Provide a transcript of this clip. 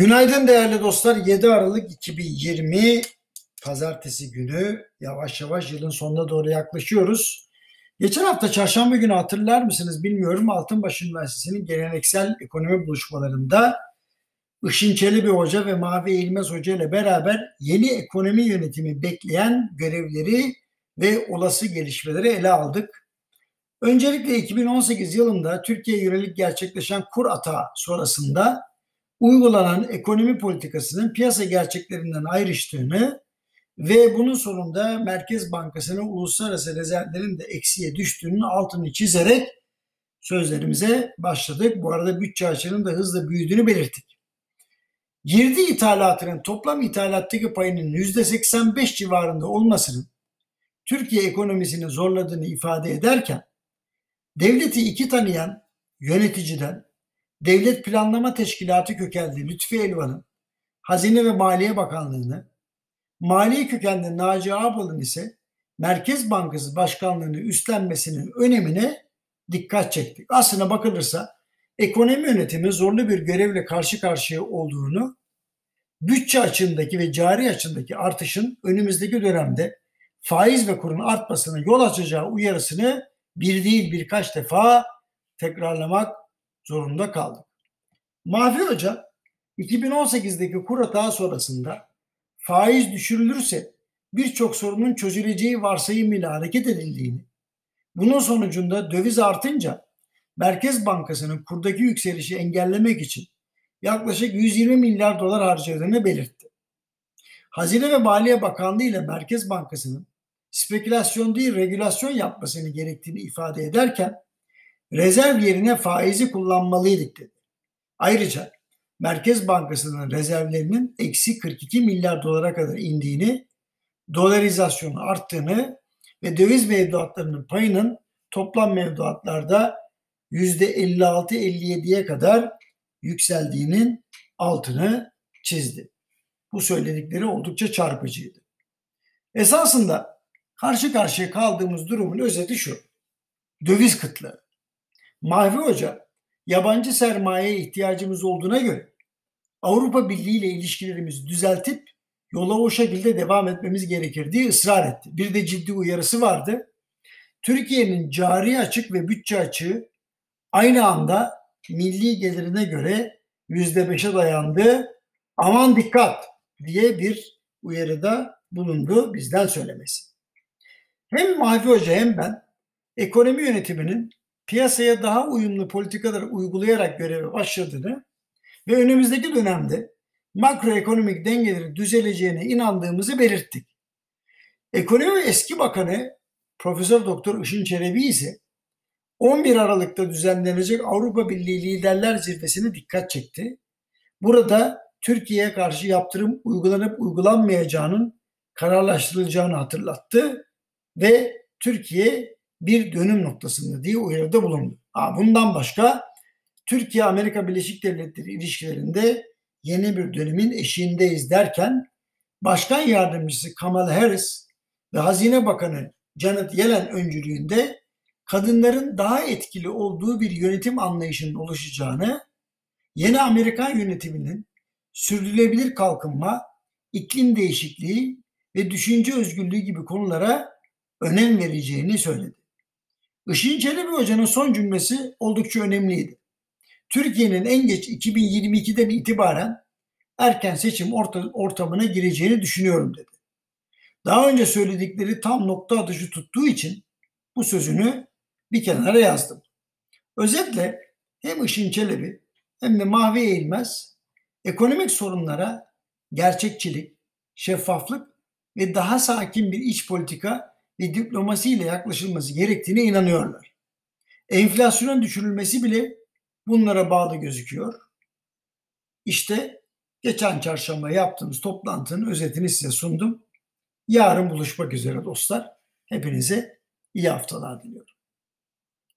Günaydın değerli dostlar. 7 Aralık 2020 Pazartesi günü yavaş yavaş yılın sonuna doğru yaklaşıyoruz. Geçen hafta çarşamba günü hatırlar mısınız bilmiyorum Altınbaş Üniversitesi'nin geleneksel ekonomi buluşmalarında Işın Çelebi Hoca ve Mavi Eğilmez Hoca ile beraber yeni ekonomi yönetimi bekleyen görevleri ve olası gelişmeleri ele aldık. Öncelikle 2018 yılında Türkiye yönelik gerçekleşen kur atağı sonrasında uygulanan ekonomi politikasının piyasa gerçeklerinden ayrıştığını ve bunun sonunda Merkez Bankası'nın uluslararası rezervlerin de eksiye düştüğünün altını çizerek sözlerimize başladık. Bu arada bütçe açığının da hızla büyüdüğünü belirttik. Girdi ithalatının toplam ithalattaki payının %85 civarında olmasının Türkiye ekonomisini zorladığını ifade ederken devleti iki tanıyan yöneticiden Devlet Planlama Teşkilatı kökenli Lütfi Elvan'ın Hazine ve Maliye Bakanlığı'nı, Maliye kökenli Naci Ağbal'ın ise Merkez Bankası Başkanlığı'nı üstlenmesinin önemine dikkat çektik. Aslına bakılırsa ekonomi yönetimi zorlu bir görevle karşı karşıya olduğunu, bütçe açığındaki ve cari açığındaki artışın önümüzdeki dönemde faiz ve kurun artmasına yol açacağı uyarısını bir değil birkaç defa tekrarlamak zorunda kaldık. Mavi Hoca 2018'deki kur hata sonrasında faiz düşürülürse birçok sorunun çözüleceği varsayımıyla hareket edildiğini, bunun sonucunda döviz artınca Merkez Bankası'nın kurdaki yükselişi engellemek için yaklaşık 120 milyar dolar harcadığını belirtti. Hazine ve Maliye Bakanlığı ile Merkez Bankası'nın spekülasyon değil regülasyon yapmasını gerektiğini ifade ederken rezerv yerine faizi kullanmalıydık dedi. Ayrıca Merkez Bankası'nın rezervlerinin eksi 42 milyar dolara kadar indiğini, dolarizasyonu arttığını ve döviz mevduatlarının payının toplam mevduatlarda %56-57'ye kadar yükseldiğinin altını çizdi. Bu söyledikleri oldukça çarpıcıydı. Esasında karşı karşıya kaldığımız durumun özeti şu. Döviz kıtlığı. Mahvi Hoca yabancı sermayeye ihtiyacımız olduğuna göre Avrupa Birliği ile ilişkilerimizi düzeltip yola o şekilde devam etmemiz gerekir diye ısrar etti. Bir de ciddi uyarısı vardı. Türkiye'nin cari açık ve bütçe açığı aynı anda milli gelirine göre yüzde beşe dayandı. Aman dikkat diye bir uyarıda bulundu bizden söylemesi. Hem Mahfi Hoca hem ben ekonomi yönetiminin piyasaya daha uyumlu politikalar uygulayarak göreve başladığını ve önümüzdeki dönemde makroekonomik dengelerin düzeleceğine inandığımızı belirttik. Ekonomi eski bakanı Profesör Doktor Işın Çelebi ise 11 Aralık'ta düzenlenecek Avrupa Birliği Liderler Zirvesi'ne dikkat çekti. Burada Türkiye'ye karşı yaptırım uygulanıp uygulanmayacağının kararlaştırılacağını hatırlattı ve Türkiye bir dönüm noktasında diye uyarıda bulundu. Ha, bundan başka Türkiye Amerika Birleşik Devletleri ilişkilerinde yeni bir dönemin eşiğindeyiz derken Başkan Yardımcısı Kamala Harris ve Hazine Bakanı Janet Yellen öncülüğünde kadınların daha etkili olduğu bir yönetim anlayışının oluşacağını, yeni Amerikan yönetiminin sürdürülebilir kalkınma, iklim değişikliği ve düşünce özgürlüğü gibi konulara önem vereceğini söyledi. Işın Çelebi Hoca'nın son cümlesi oldukça önemliydi. Türkiye'nin en geç 2022'den itibaren erken seçim ortamına gireceğini düşünüyorum dedi. Daha önce söyledikleri tam nokta atışı tuttuğu için bu sözünü bir kenara yazdım. Özetle hem Işın Çelebi hem de Mahve Eğilmez ekonomik sorunlara gerçekçilik, şeffaflık ve daha sakin bir iç politika ve diplomasiyle yaklaşılması gerektiğine inanıyorlar. Enflasyonun düşürülmesi bile bunlara bağlı gözüküyor. İşte geçen çarşamba yaptığımız toplantının özetini size sundum. Yarın buluşmak üzere dostlar. Hepinize iyi haftalar diliyorum.